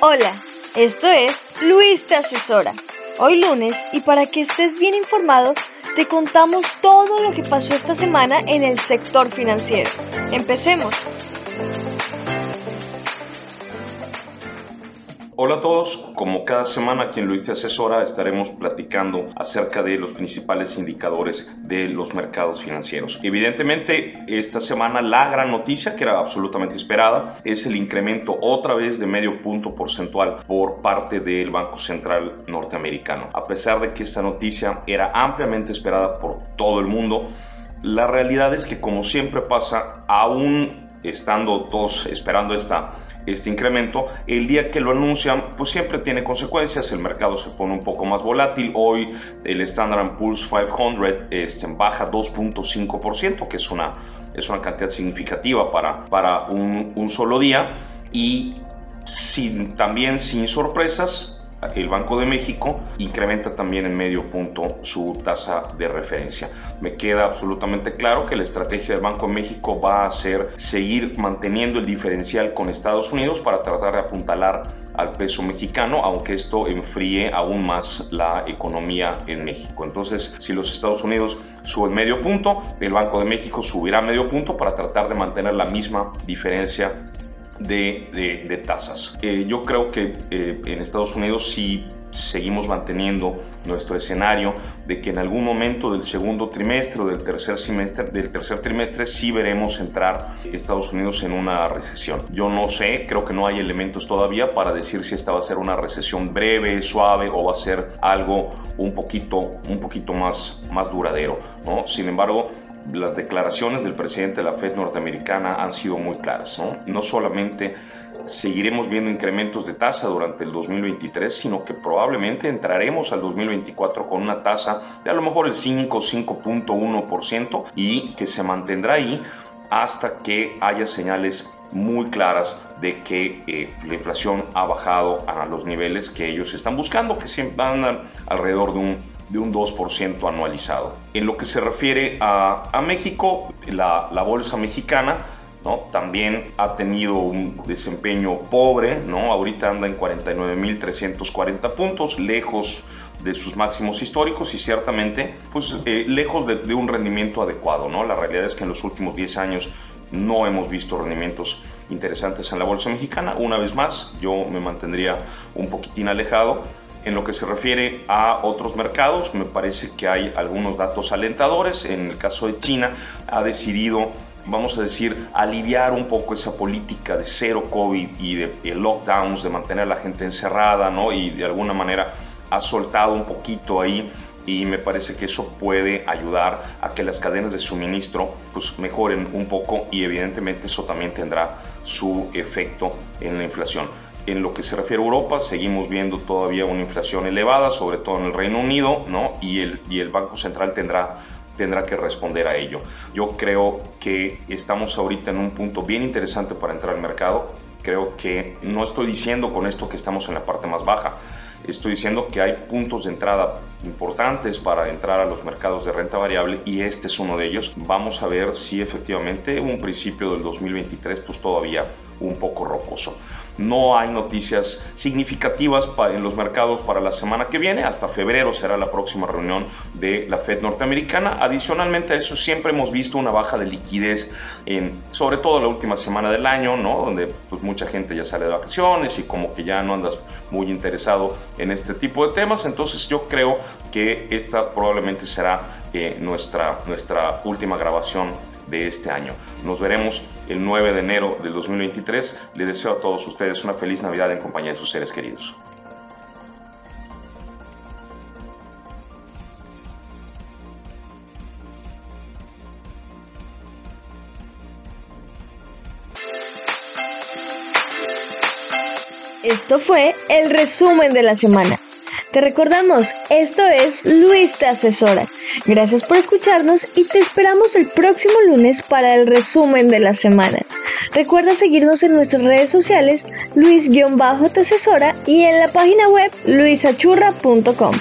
Hola, esto es Luis te asesora. Hoy lunes y para que estés bien informado, te contamos todo lo que pasó esta semana en el sector financiero. Empecemos. Hola a todos, como cada semana aquí en Luis Te Asesora estaremos platicando acerca de los principales indicadores de los mercados financieros. Evidentemente, esta semana la gran noticia, que era absolutamente esperada, es el incremento otra vez de medio punto porcentual por parte del Banco Central norteamericano. A pesar de que esta noticia era ampliamente esperada por todo el mundo, la realidad es que como siempre pasa, aún estando todos esperando esta este incremento, el día que lo anuncian, pues siempre tiene consecuencias, el mercado se pone un poco más volátil, hoy el Standard Poor's 500 este, baja 2.5%, que es una, es una cantidad significativa para, para un, un solo día, y sin, también sin sorpresas, el Banco de México incrementa también en medio punto su tasa de referencia. Me queda absolutamente claro que la estrategia del Banco de México va a ser seguir manteniendo el diferencial con Estados Unidos para tratar de apuntalar al peso mexicano, aunque esto enfríe aún más la economía en México. Entonces, si los Estados Unidos suben medio punto, el Banco de México subirá medio punto para tratar de mantener la misma diferencia de, tasas. Eh, yo creo que eh, en Estados Unidos sí seguimos manteniendo nuestro escenario de que en algún momento del segundo trimestre o del tercer semestre del tercer trimestre sí veremos entrar Estados Unidos en una recesión. Yo no sé, creo que no hay elementos todavía para decir si esta va a ser una recesión breve, suave o va a ser algo un poquito un poquito más más duradero. Sin embargo, las declaraciones del presidente de la Fed norteamericana han sido muy claras. ¿no? no solamente seguiremos viendo incrementos de tasa durante el 2023, sino que probablemente entraremos al 2024 con una tasa de a lo mejor el 5, 5.1% y que se mantendrá ahí hasta que haya señales muy claras de que eh, la inflación ha bajado a los niveles que ellos están buscando, que siempre andan alrededor de un de un 2% anualizado. En lo que se refiere a, a México, la, la, bolsa mexicana ¿no? también ha tenido un desempeño pobre, ¿no? ahorita anda en 49.340 puntos, lejos de sus máximos históricos y ciertamente pues, eh, lejos de, de, un rendimiento adecuado. ¿no? La realidad es que en los últimos 10 años no hemos visto rendimientos interesantes en la bolsa mexicana. Una vez más, yo me mantendría un poquitín alejado en lo que se refiere a otros mercados, me parece que hay algunos datos alentadores. En el caso de China, ha decidido vamos a decir, aliviar un poco esa política de cero COVID y de, lockdowns, de mantener a la gente encerrada, ¿no? Y de alguna manera ha soltado un poquito ahí y me parece que eso puede ayudar a que las cadenas de suministro pues mejoren un poco y evidentemente eso también tendrá su efecto en la inflación. En lo que se refiere a Europa, seguimos viendo todavía una inflación elevada, sobre todo en el Reino Unido, ¿no? y, el, y el Banco Central tendrá tendrá que responder a ello. Yo creo que estamos ahorita en un punto bien interesante para entrar al mercado. Creo que no estoy diciendo con esto que estamos en la parte más baja. Estoy diciendo que hay puntos de entrada importantes para entrar a los mercados de renta variable y este es uno de ellos. Vamos a ver si efectivamente un principio del 2023 pues todavía un poco rocoso. No hay noticias significativas en los mercados para la semana que viene. Hasta febrero será la próxima reunión de la Fed norteamericana. Adicionalmente a eso, siempre hemos visto una baja de liquidez, en, sobre todo la última semana del año, ¿no? donde pues, mucha gente ya sale de vacaciones y como que ya no andas muy interesado en este tipo de temas. Entonces yo creo que esta probablemente será eh, nuestra, nuestra última grabación de este año. Nos veremos el 9 de enero del 2023. Le deseo a todos ustedes una feliz Navidad en compañía de sus seres queridos. Esto fue el resumen de la semana. Te recordamos, esto es Luis te asesora. Gracias por escucharnos y te esperamos el próximo lunes para el resumen de la semana. Recuerda seguirnos en nuestras redes sociales, Luis-te asesora y en la página web luisachurra.com.